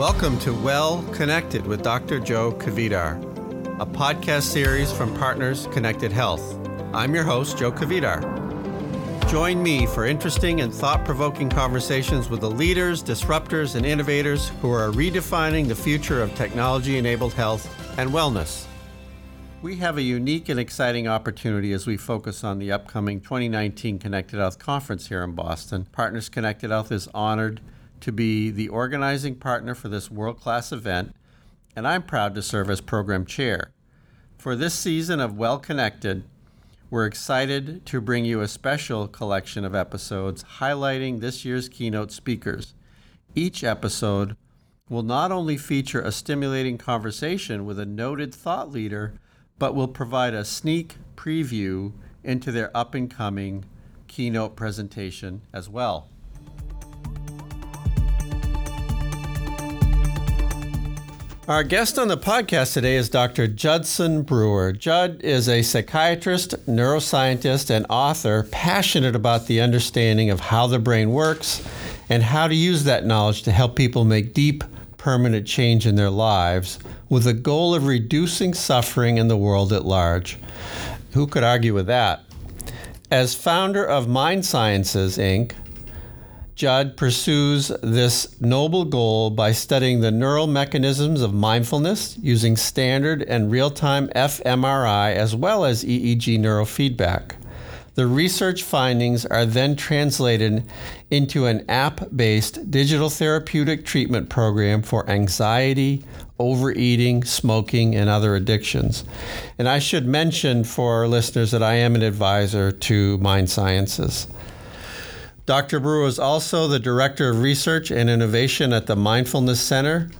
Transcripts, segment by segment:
Welcome to Well Connected with Dr. Joe Kvedar, a podcast series from Partners Connected Health. I'm your host, Joe Kvedar. Join me for interesting and thought provoking conversations with the leaders, disruptors, and innovators who are redefining the future of technology enabled health and wellness. We have a unique and exciting opportunity as we focus on the upcoming 2019 Connected Health Conference here in Boston. Partners Connected Health is honored to be the organizing partner for this world class event, and I'm proud to serve as program chair. For this season of Well Connected, we're excited to bring you a special collection of episodes highlighting this year's keynote speakers. Each episode will not only feature a stimulating conversation with a noted thought leader, but will provide a sneak preview into their up and coming keynote presentation as well. Our guest on the podcast today is Dr. Judson Brewer. Judd is a psychiatrist, neuroscientist, and author passionate about the understanding of how the brain works and how to use that knowledge to help people make deep, permanent change in their lives with the goal of reducing suffering in the world at large. Who could argue with that? As founder of Mind Sciences, Inc., Judd pursues this noble goal by studying the neural mechanisms of mindfulness using standard and real time fMRI as well as EEG neurofeedback. The research findings are then translated into an app based digital therapeutic treatment program for anxiety, overeating, smoking, and other addictions. And I should mention for our listeners that I am an advisor to Mind Sciences. Dr. Brewer is also the Director of Research and Innovation at the Mindfulness Center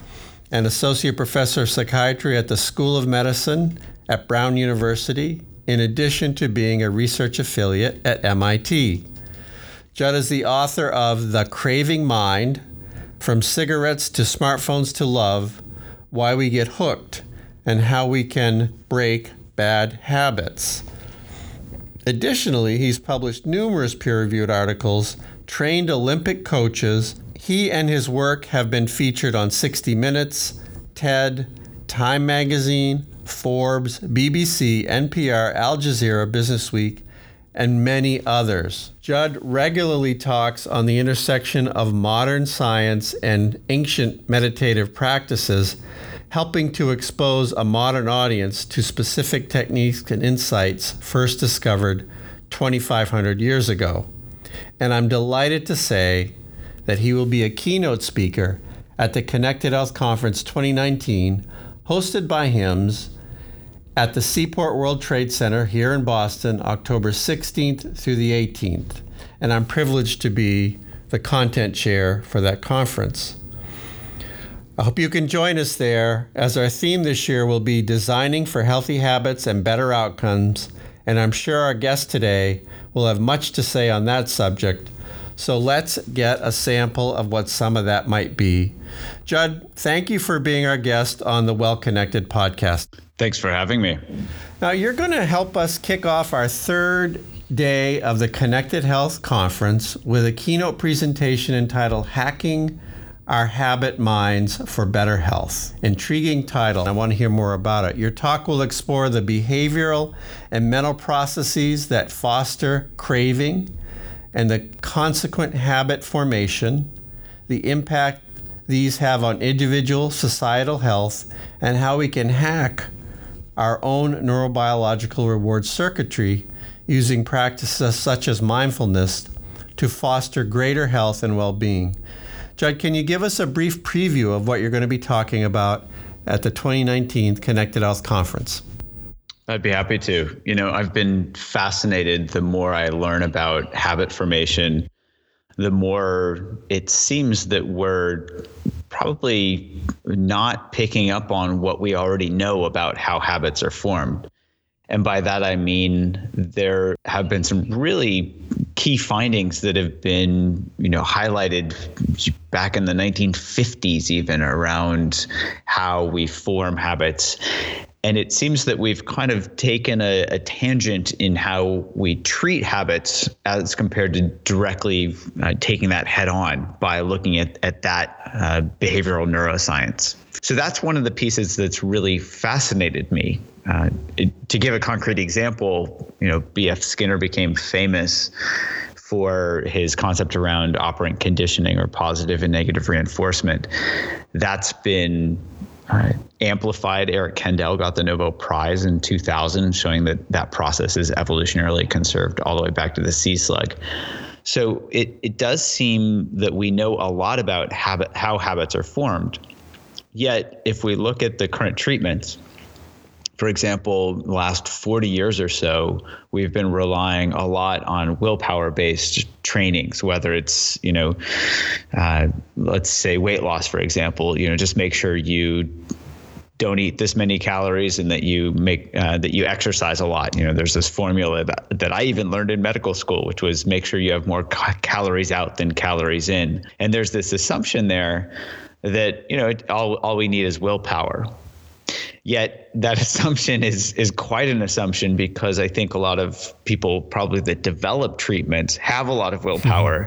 and Associate Professor of Psychiatry at the School of Medicine at Brown University, in addition to being a research affiliate at MIT. Judd is the author of The Craving Mind From Cigarettes to Smartphones to Love Why We Get Hooked and How We Can Break Bad Habits. Additionally, he's published numerous peer reviewed articles, trained Olympic coaches. He and his work have been featured on 60 Minutes, TED, Time Magazine, Forbes, BBC, NPR, Al Jazeera, Business Week, and many others. Judd regularly talks on the intersection of modern science and ancient meditative practices helping to expose a modern audience to specific techniques and insights first discovered 2,500 years ago. And I'm delighted to say that he will be a keynote speaker at the Connected Health Conference 2019, hosted by HIMSS at the Seaport World Trade Center here in Boston, October 16th through the 18th. And I'm privileged to be the content chair for that conference. I hope you can join us there as our theme this year will be designing for healthy habits and better outcomes. And I'm sure our guest today will have much to say on that subject. So let's get a sample of what some of that might be. Judd, thank you for being our guest on the Well Connected podcast. Thanks for having me. Now, you're going to help us kick off our third day of the Connected Health Conference with a keynote presentation entitled Hacking our Habit Minds for Better Health. Intriguing title. I want to hear more about it. Your talk will explore the behavioral and mental processes that foster craving and the consequent habit formation, the impact these have on individual societal health, and how we can hack our own neurobiological reward circuitry using practices such as mindfulness to foster greater health and well being. Judd, can you give us a brief preview of what you're going to be talking about at the 2019 Connected Health Conference? I'd be happy to. You know, I've been fascinated the more I learn about habit formation, the more it seems that we're probably not picking up on what we already know about how habits are formed. And by that, I mean there have been some really key findings that have been, you know, highlighted back in the 1950s, even around how we form habits. And it seems that we've kind of taken a, a, tangent in how we treat habits as compared to directly uh, taking that head on by looking at, at that uh, behavioral neuroscience. So that's one of the pieces that's really fascinated me. Uh, to give a concrete example, you know, B.F. Skinner became famous for his concept around operant conditioning or positive and negative reinforcement. That's been uh, amplified. Eric Kandel got the Nobel Prize in 2000, showing that that process is evolutionarily conserved all the way back to the sea slug. So it, it does seem that we know a lot about habit, how habits are formed. Yet, if we look at the current treatments, for example, last 40 years or so, we've been relying a lot on willpower based trainings, whether it's, you know, uh, let's say weight loss, for example, you know, just make sure you don't eat this many calories and that you make uh, that you exercise a lot. You know, there's this formula that, that I even learned in medical school, which was make sure you have more ca- calories out than calories in. And there's this assumption there that you know it, all all we need is willpower. Yet that assumption is is quite an assumption because I think a lot of people probably that develop treatments have a lot of willpower.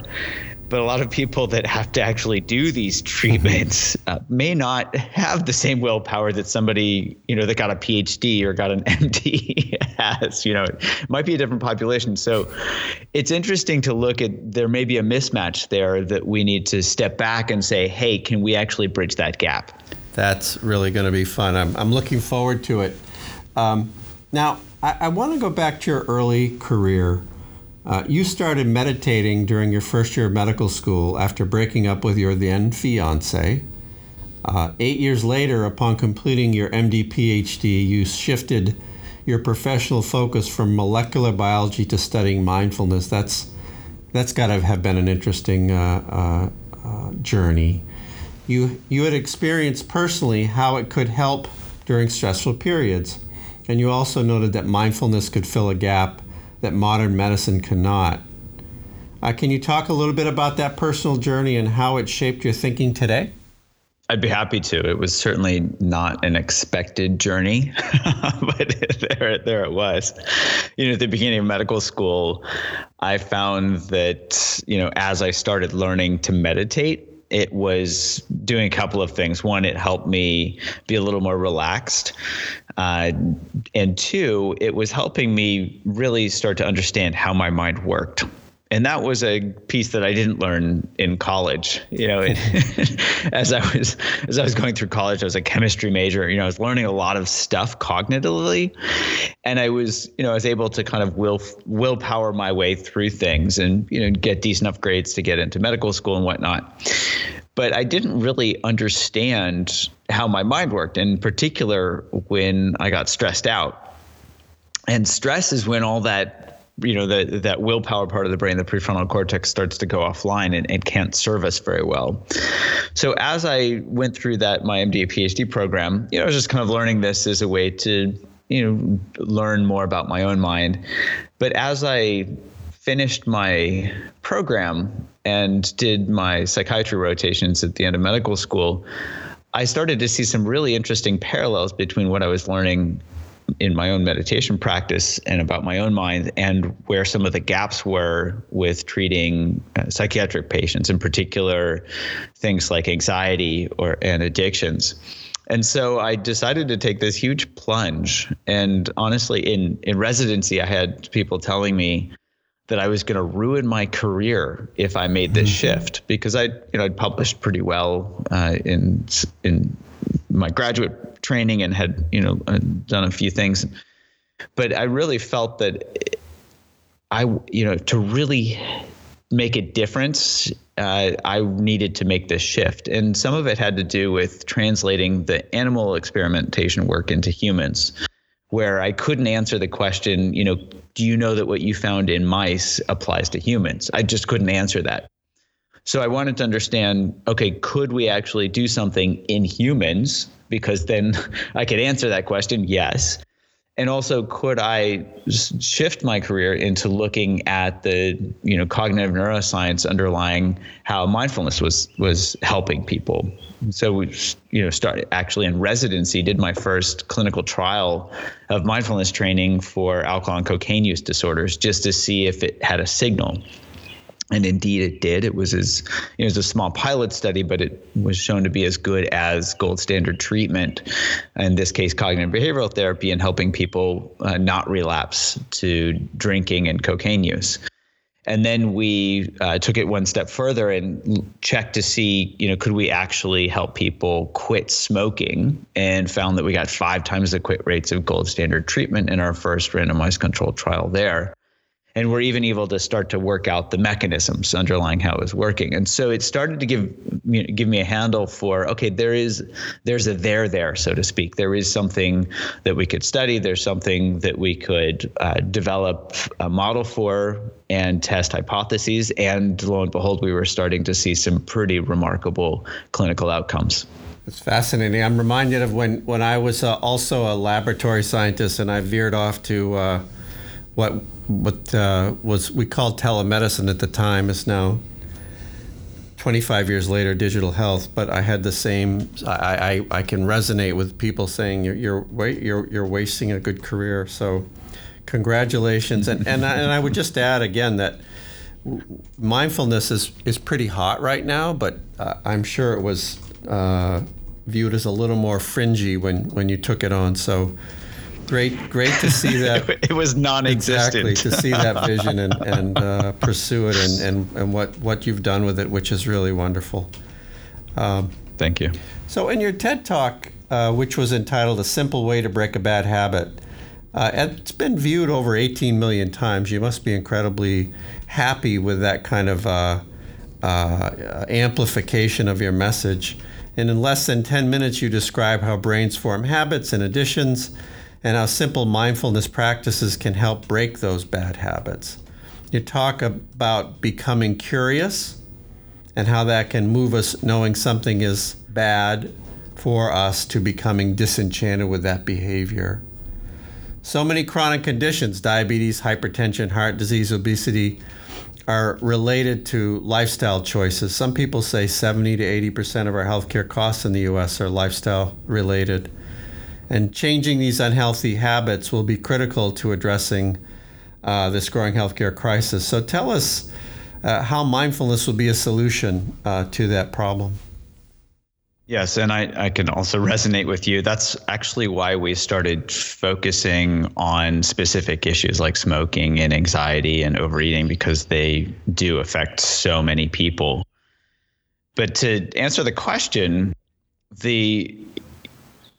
but a lot of people that have to actually do these treatments uh, may not have the same willpower that somebody you know that got a PhD or got an MD has. You know, it might be a different population. So it's interesting to look at. There may be a mismatch there that we need to step back and say, hey, can we actually bridge that gap? That's really going to be fun. I'm, I'm looking forward to it. Um, now, I, I want to go back to your early career. Uh, you started meditating during your first year of medical school after breaking up with your then fiance. Uh, eight years later, upon completing your MD PhD, you shifted your professional focus from molecular biology to studying mindfulness. That's that's got to have been an interesting uh, uh, uh journey you, you had experienced personally how it could help during stressful periods. And you also noted that mindfulness could fill a gap that modern medicine cannot. Uh, can you talk a little bit about that personal journey and how it shaped your thinking today? I'd be happy to. It was certainly not an expected journey, but there, there it was. You know, at the beginning of medical school, I found that, you know, as I started learning to meditate, it was doing a couple of things. One, it helped me be a little more relaxed. Uh, and two, it was helping me really start to understand how my mind worked and that was a piece that I didn't learn in college. You know, as I was as I was going through college, I was a chemistry major. You know, I was learning a lot of stuff cognitively, and I was you know I was able to kind of will willpower my way through things and you know get decent enough grades to get into medical school and whatnot. But I didn't really understand how my mind worked, in particular when I got stressed out. And stress is when all that you know that that willpower part of the brain the prefrontal cortex starts to go offline and, and can't serve us very well. So as i went through that my md phd program you know i was just kind of learning this as a way to you know learn more about my own mind. But as i finished my program and did my psychiatry rotations at the end of medical school I started to see some really interesting parallels between what I was learning in my own meditation practice and about my own mind and where some of the gaps were with treating uh, psychiatric patients in particular things like anxiety or and addictions and so I decided to take this huge plunge and honestly in in residency I had people telling me that I was going to ruin my career if I made this mm-hmm. shift because I you know I'd published pretty well uh, in in my graduate training and had you know uh, done a few things, but I really felt that I you know to really make a difference, uh, I needed to make this shift, and some of it had to do with translating the animal experimentation work into humans where I couldn't answer the question, you know, do you know that what you found in mice applies to humans? I just couldn't answer that. So I wanted to understand okay, could we actually do something in humans? Because then I could answer that question, yes. and also could i shift my career into looking at the you know cognitive neuroscience underlying how mindfulness was was helping people so we you know started actually in residency did my first clinical trial of mindfulness training for alcohol and cocaine use disorders just to see if it had a signal and indeed it did. It was as it was a small pilot study, but it was shown to be as good as gold standard treatment. In this case, cognitive behavioral therapy, and helping people uh, not relapse to drinking and cocaine use. And then we uh, took it one step further and checked to see, you know, could we actually help people quit smoking? And found that we got five times the quit rates of gold standard treatment in our first randomized controlled trial there and we're even able to start to work out the mechanisms underlying how it was working. And so it started to give give me a handle for okay there is there's a there there so to speak. There is something that we could study. There's something that we could uh, develop a model for and test hypotheses. And lo and behold we were starting to see some pretty remarkable clinical outcomes. It's fascinating. I'm reminded of when, when I was uh, also a laboratory scientist and I veered off to uh, what what uh, was we called telemedicine at the time. Is now 25 years later digital health but i had the same i, I, I can resonate with people saying you're, you're, you're, you're wasting a good career. So congratulations. And, and, I, and i would just add again that mindfulness is, is pretty hot right now but uh, i'm sure it was uh, viewed as a little more fringy when, when you took it on. So great, great to see that. it was non-existent. Exactly to see that vision and, and uh, pursue it, and, and, and what what you've done with it, which is really wonderful. Um, Thank you. So, in your TED talk, uh, which was entitled "A Simple Way to Break a Bad Habit," uh, it's been viewed over 18 million times. You must be incredibly happy with that kind of uh, uh, amplification of your message. And in less than 10 minutes, you describe how brains form habits and additions and how simple mindfulness practices can help break those bad habits. You talk about becoming curious and how that can move us knowing something is bad for us to becoming disenchanted with that behavior. So many chronic conditions, diabetes, hypertension, heart disease, obesity, are related to lifestyle choices. Some people say 70 to 80% of our healthcare costs in the US are lifestyle related. And changing these unhealthy habits will be critical to addressing uh, this growing healthcare crisis. So tell us uh, how mindfulness will be a solution uh, to that problem. Yes, and I, I can also resonate with you. That's actually why we started focusing on specific issues like smoking and anxiety and overeating because they do affect so many people. But to answer the question, the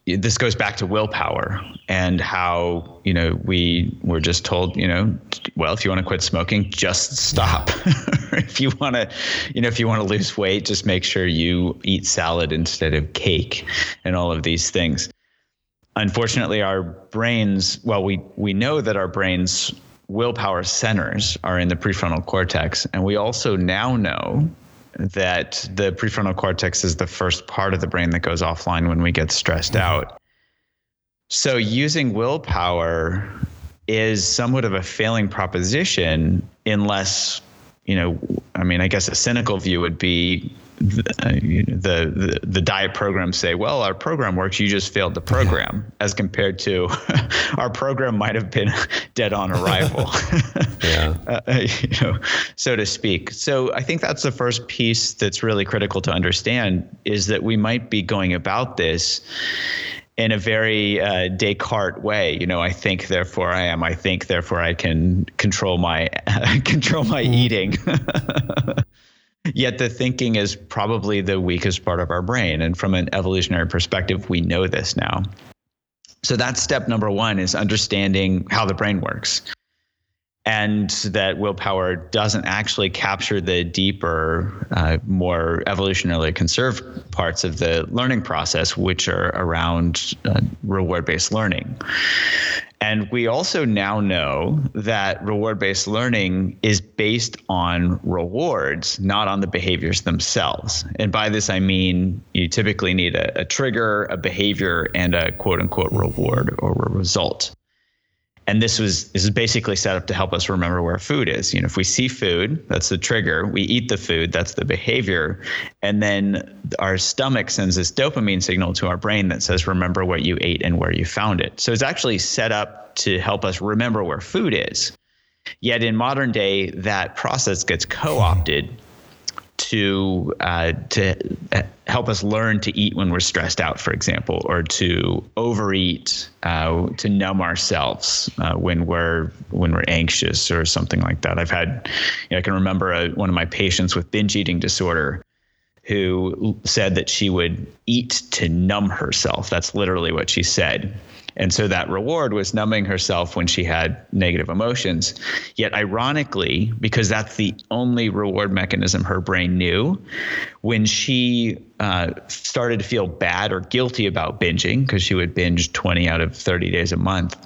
this goes back to willpower and how you know we were just told you know well if you want to quit smoking just stop. If you want to you know if you want to lose weight just make sure you eat salad instead of cake and all of these things. Unfortunately our brains well we we know that our brains willpower centers are in the prefrontal cortex and we also now know that the prefrontal cortex is the first part of the brain that goes offline when we get stressed mm-hmm. out. So using willpower is somewhat of a failing proposition unless, you know, I mean, I guess a cynical view would be the, the, the diet programs say, well, our program works. You just failed the program, as compared to our program might have been dead on arrival, yeah, uh, you know, so to speak. So I think that's the first piece that's really critical to understand is that we might be going about this in a very uh, Descartes way. You know, I think, therefore I am. I think, therefore I can control my control my mm. eating. Yet the thinking is probably the weakest part of our brain. And from an evolutionary perspective, we know this now. So that's step number one is understanding how the brain works. And that willpower doesn't actually capture the deeper, uh, more evolutionarily conserved parts of the learning process, which are around uh, reward based learning. And we also now know that reward based learning is based on rewards, not on the behaviors themselves. And by this, I mean you typically need a, a trigger, a behavior, and a quote unquote reward or a result. And this was this is basically set up to help us remember where food is. You know, if we see food, that's the trigger. We eat the food, that's the behavior, and then our stomach sends this dopamine signal to our brain that says, "Remember what you ate and where you found it." So it's actually set up to help us remember where food is. Yet in modern day, that process gets co-opted to uh, to uh, help us learn to eat when we're stressed out, for example, or to overeat uh, to numb ourselves uh, when we're when we're anxious or something like that. I've had, you know, I can remember a, one of my patients with binge eating disorder who said that she would eat to numb herself. That's literally what she said. And so that reward was numbing herself when she had negative emotions. Yet, ironically, because that's the only reward mechanism her brain knew, when she uh, started to feel bad or guilty about binging, because she would binge 20 out of 30 days a month,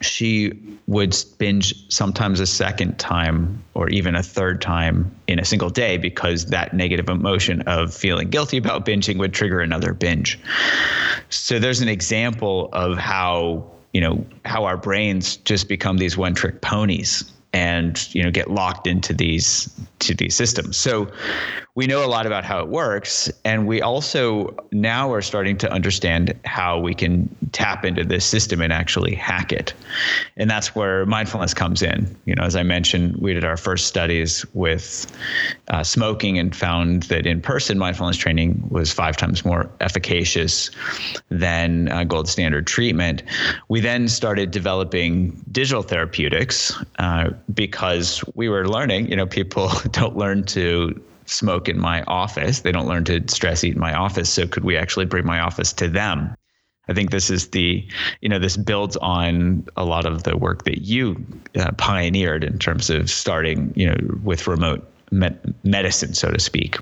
she would binge sometimes a second time or even a third time in a single day because that negative emotion of feeling guilty about binging would trigger another binge. So there's an example of how, you know, how our brains just become these one trick ponies and you know get locked into these to these systems. So we know a lot about how it works, and we also now are starting to understand how we can tap into this system and actually hack it. And that's where mindfulness comes in. You know, as I mentioned, we did our first studies with uh, smoking and found that in-person mindfulness training was five times more efficacious than uh, gold standard treatment. We then started developing digital therapeutics uh, because we were learning. You know, people don't learn to smoke in my office. They don't learn to stress eat in my office. So could we actually bring my office to them? I think this is the, you know, this builds on a lot of the work that you uh, pioneered in terms of starting, you know, with remote medicine, so to speak.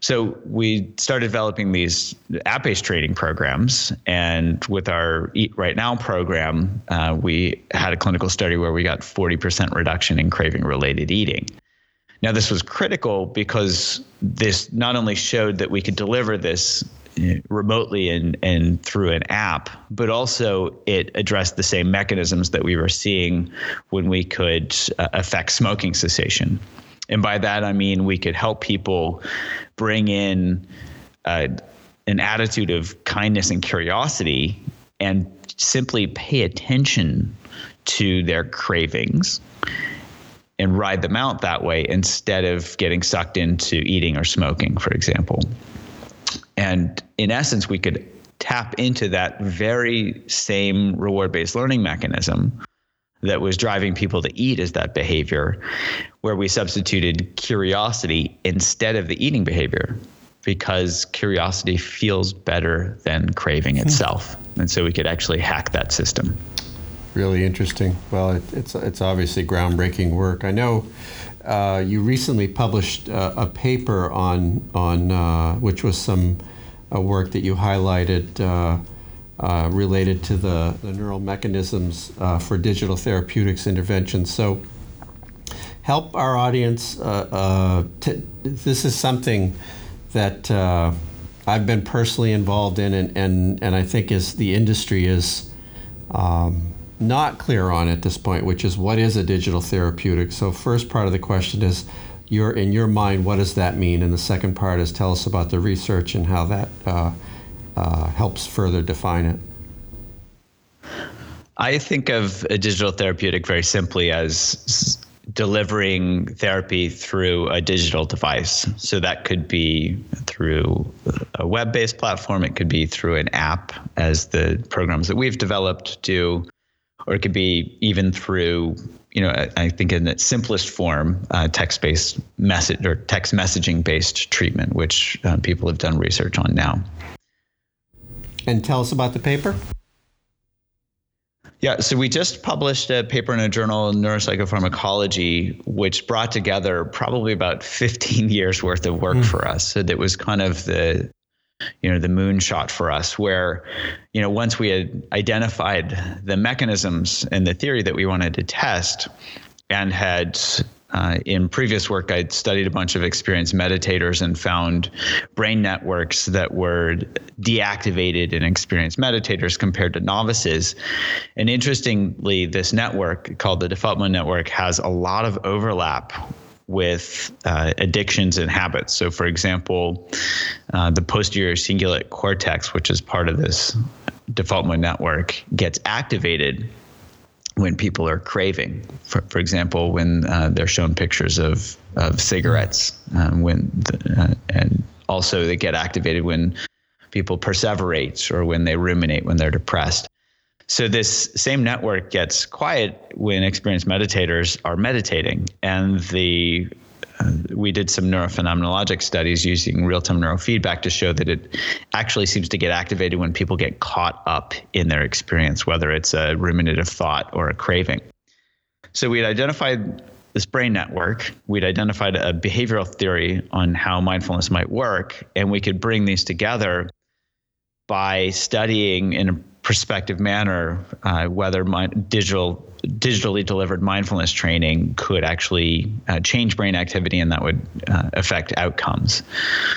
So we started developing these app-based training programs, and with our Eat Right Now program, uh, we had a clinical study where we got 40% reduction in craving-related eating. Now, this was critical because this not only showed that we could deliver this remotely and, and through an app, but also it addressed the same mechanisms that we were seeing when we could uh, affect smoking cessation. And by that, I mean we could help people bring in uh, an attitude of kindness and curiosity and simply pay attention to their cravings and ride them out that way instead of getting sucked into eating or smoking, for example. And in essence, we could tap into that very same reward based learning mechanism that was driving people to eat as that behavior, where we substituted curiosity instead of the eating behavior because curiosity feels better than craving hmm. itself. and so we could actually hack that system really interesting. Well, it, it's it's obviously groundbreaking work. I know uh, you recently published uh, a paper on on uh, which was some work that you highlighted. Uh, uh, related to the, the neural mechanisms uh, for digital therapeutics interventions. So, help our audience. T- this is something that I've been personally involved in, and, and, and I think is the industry is um, not clear on at this point, which is what is a digital therapeutic. So, first part of the question is, your in your mind, what does that mean? And the second part is, tell us about the research and how that uh, uh, helps further define it. I think of a digital therapeutic very simply as delivering therapy through a digital device. So that could be through a web based platform, it could be through an app, as the programs that we've developed do or it could be even through you know i think in its simplest form uh, text-based message or text messaging based treatment which uh, people have done research on now and tell us about the paper yeah, so we just published a paper in a journal, Neuropsychopharmacology, which brought together probably about 15 years worth of work mm. for us. So that was kind of the you know the moonshot for us where you know once we had identified the mechanisms and the theory that we wanted to test and had uh, in previous work, I'd studied a bunch of experienced meditators and found brain networks that were deactivated in experienced meditators compared to novices. And interestingly, this network called the default mode network has a lot of overlap with uh, addictions and habits. So, for example, uh, the posterior cingulate cortex, which is part of this default mode network, gets activated when people are craving. For, for example, when uh, they're shown pictures of, of cigarettes, um, when the, uh, and also they get activated when people perseverate or when they ruminate when they're depressed. So this same network gets quiet when experienced meditators are meditating, and the uh, we did some neurophenomenologic studies using real-time neurofeedback to show that it actually seems to get activated when people get caught up in their experience, whether it's a ruminative thought or a craving. So we'd identified this brain network. We'd identified a behavioral theory on how mindfulness might work, and we could bring these together by studying in a prospective manner uh, whether my digital digitally delivered mindfulness training could actually uh, change brain activity and that would uh, affect outcomes.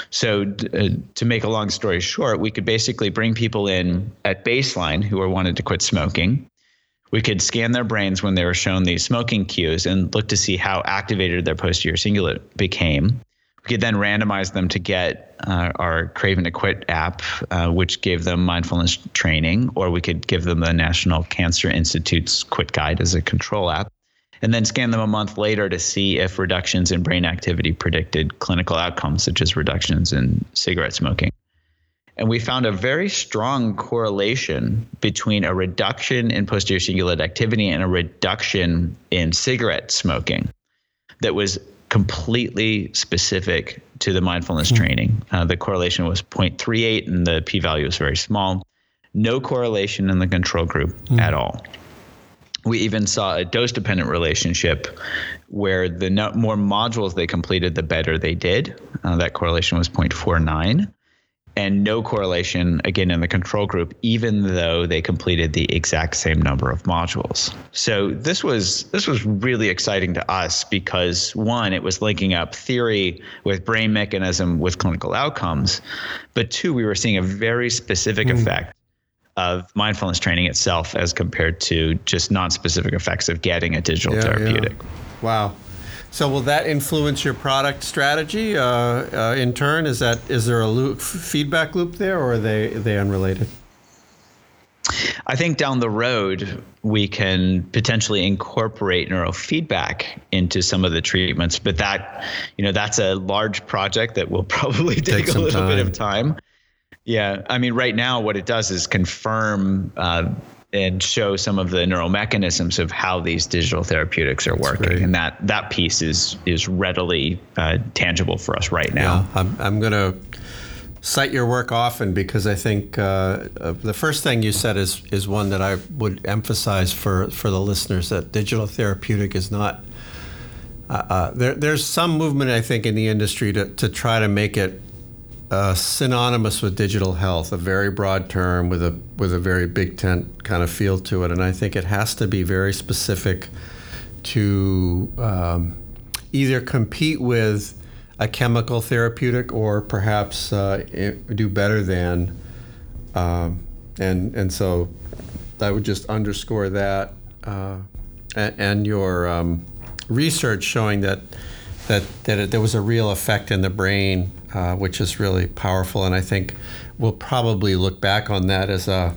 So, uh, to make a long story short, we could basically bring people in at baseline who are wanted to quit smoking. We could scan their brains when they were shown these smoking cues and look to see how activated their posterior cingulate became. We could then randomize them to get uh, our Craving to Quit app, uh, which gave them mindfulness training, or we could give them the National Cancer Institute's Quit Guide as a control app, and then scan them a month later to see if reductions in brain activity predicted clinical outcomes, such as reductions in cigarette smoking. And we found a very strong correlation between a reduction in posterior cingulate activity and a reduction in cigarette smoking that was completely specific to the mindfulness mm-hmm. training. Uh, the correlation was 0.38 and the p value was very small. No correlation in the control group mm-hmm. at all. We even saw a dose dependent relationship where the no- more modules they completed, the better they did. Uh, that correlation was 0.49 and no correlation again in the control group even though they completed the exact same number of modules so this was this was really exciting to us because one it was linking up theory with brain mechanism with clinical outcomes but two we were seeing a very specific mm. effect of mindfulness training itself as compared to just non-specific effects of getting a digital yeah, therapeutic yeah. wow so will that influence your product strategy uh, uh, in turn? Is that is there a loop, feedback loop there, or are they are they unrelated? I think down the road we can potentially incorporate neurofeedback into some of the treatments, but that you know that's a large project that will probably take, take a little time. bit of time. Yeah, I mean, right now what it does is confirm. Uh, and show some of the neural mechanisms of how these digital therapeutics are working, and that that piece is is readily uh, tangible for us right now. Yeah, I'm I'm going to cite your work often because I think uh, uh, the first thing you said is is one that I would emphasize for for the listeners that digital therapeutic is not. Uh, uh there, there's some movement, I think, in the industry to, to try to make it uh, synonymous with digital health, a very broad term with a with a very big tent kind of feel to it, and I think it has to be very specific to um, either compete with a chemical therapeutic or perhaps uh, do better than, um, and and so I would just underscore that uh, and, and, your um, research showing that that that it, there was a real effect in the brain uh, which is really powerful. And I think we'll probably look back on that as a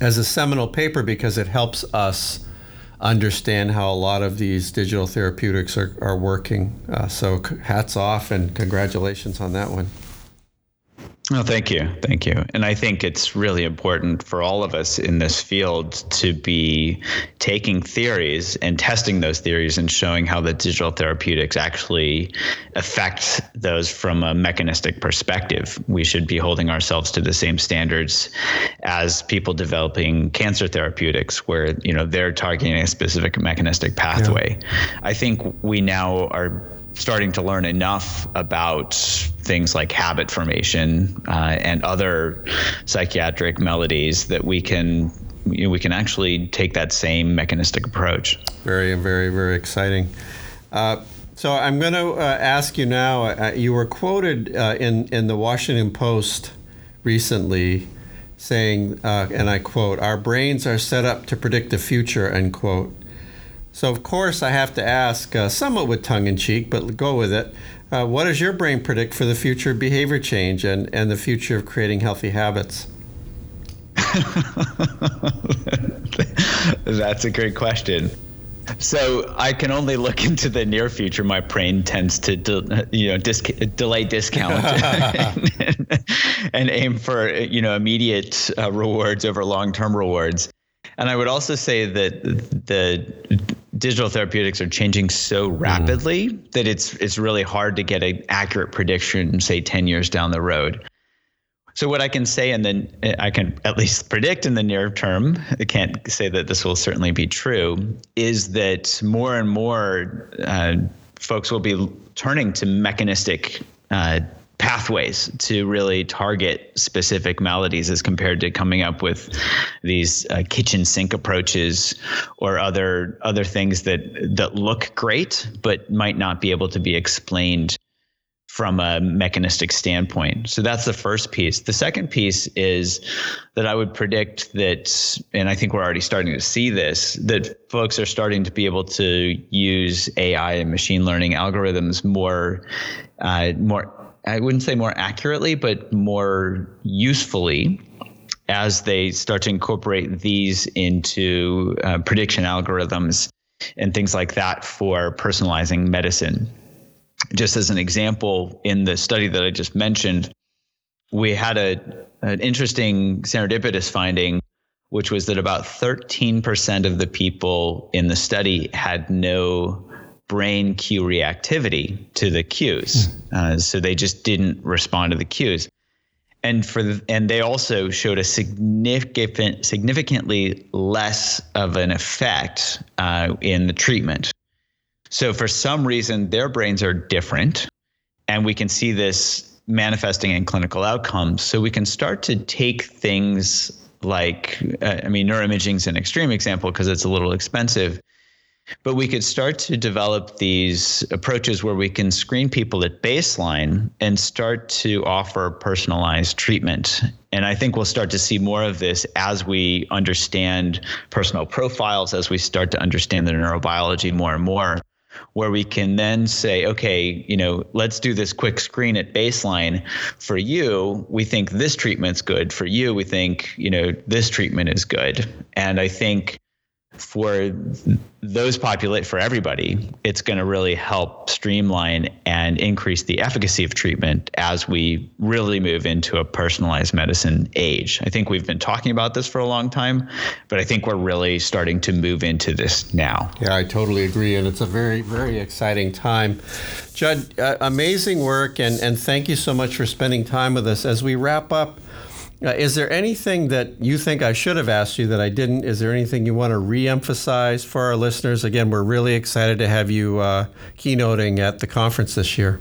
as a seminal paper because it helps us understand how a lot of these digital therapeutics are, are working. Uh, so hats off and congratulations on that one. Oh, thank you. Thank you. And I think it's really important for all of us in this field to be taking theories and testing those theories and showing how the digital therapeutics actually affect those from a mechanistic perspective. We should be holding ourselves to the same standards as people developing cancer therapeutics where, you know, they're targeting a specific mechanistic pathway. Yeah. I think we now are starting to learn enough about things like habit formation uh, and other psychiatric maladies that we can you know, we can actually take that same mechanistic approach. Very, very, very exciting. Uh, so I'm going to uh, ask you now. Uh, you were quoted uh, in in the Washington Post recently, saying, uh, and I quote, "Our brains are set up to predict the future." End quote. So of course I have to ask, uh, somewhat with tongue in cheek, but go with it. what does your brain predict for the future of behavior change and, and the future of creating healthy habits? That's a great question. So I can only look into the near future. My brain tends to, de- you know, delay discount and, and, aim for, you know, immediate uh, rewards over long-term rewards. And I would also say that the digital therapeutics are changing so rapidly mm. that it's it's really hard to get an accurate prediction, say, ten years down the road. So what I can say, and then I can at least predict in the near term, I can't say that this will certainly be true, is that more and more uh, folks will be turning to mechanistic uh, pathways to really target specific maladies as compared to coming up with these uh, kitchen sink approaches or other other things that that look great but might not be able to be explained from a mechanistic standpoint. So that's the first piece. The second piece is that I would predict that, and I think we're already starting to see this, that folks are starting to be able to use AI and machine learning algorithms more, uh, more. I wouldn't say more accurately, but more usefully as they start to incorporate these into uh, prediction algorithms and things like that for personalizing medicine. Just as an example, in the study that I just mentioned, we had a, an interesting serendipitous finding, which was that about 13% of the people in the study had no brain cue reactivity to the cues. Hmm. Uh, so they just didn't respond to the cues. And for the, and they also showed a significant significantly less of an effect uh, in the treatment. So for some reason, their brains are different, and we can see this manifesting in clinical outcomes. So we can start to take things like, uh, I mean, neuroimaging is an extreme example because it's a little expensive. But we could start to develop these approaches where we can screen people at baseline and start to offer personalized treatment. And I think we'll start to see more of this as we understand personal profiles, as we start to understand the neurobiology more and more where we can then say, okay, you know, let's do this quick screen at baseline. For you, we think this treatment's good. For you, we think, you know, this treatment is good. And I think for those populate for everybody, it's going to really help streamline and increase the efficacy of treatment as we really move into a personalized medicine age. I think we've been talking about this for a long time, but I think we're really starting to move into this now. Yeah, I totally agree. And it's a very, very exciting time. Judd, uh, amazing work. And, and thank you so much for spending time with us. As we wrap up, uh, is there anything that you think I should have asked you that I didn't? Is there anything you want to reemphasize for our listeners? Again, we're really excited to have you uh, keynoting at the conference this year.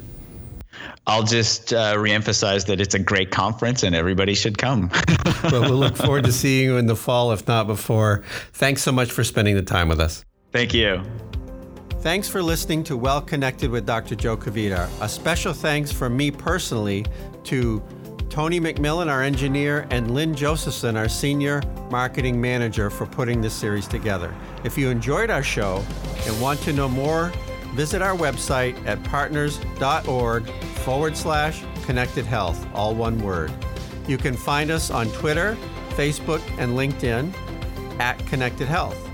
I'll just uh, reemphasize that it's a great conference and everybody should come. well, we'll look forward to seeing you in the fall, if not before. Thanks so much for spending the time with us. Thank you. Thanks for listening to Well Connected with Dr. Joe Kvedar. A special thanks from me personally to Tony McMillan, our engineer, and Lynn Josephson, our senior marketing manager, for putting this series together. If you enjoyed our show and want to know more, visit our website at partners.org forward slash connected health, all one word. You can find us on Twitter, Facebook, and LinkedIn at Connected Health.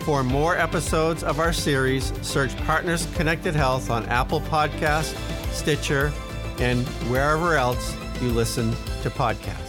For more episodes of our series, search Partners Connected Health on Apple Podcast, Stitcher, and wherever else you listen to podcasts.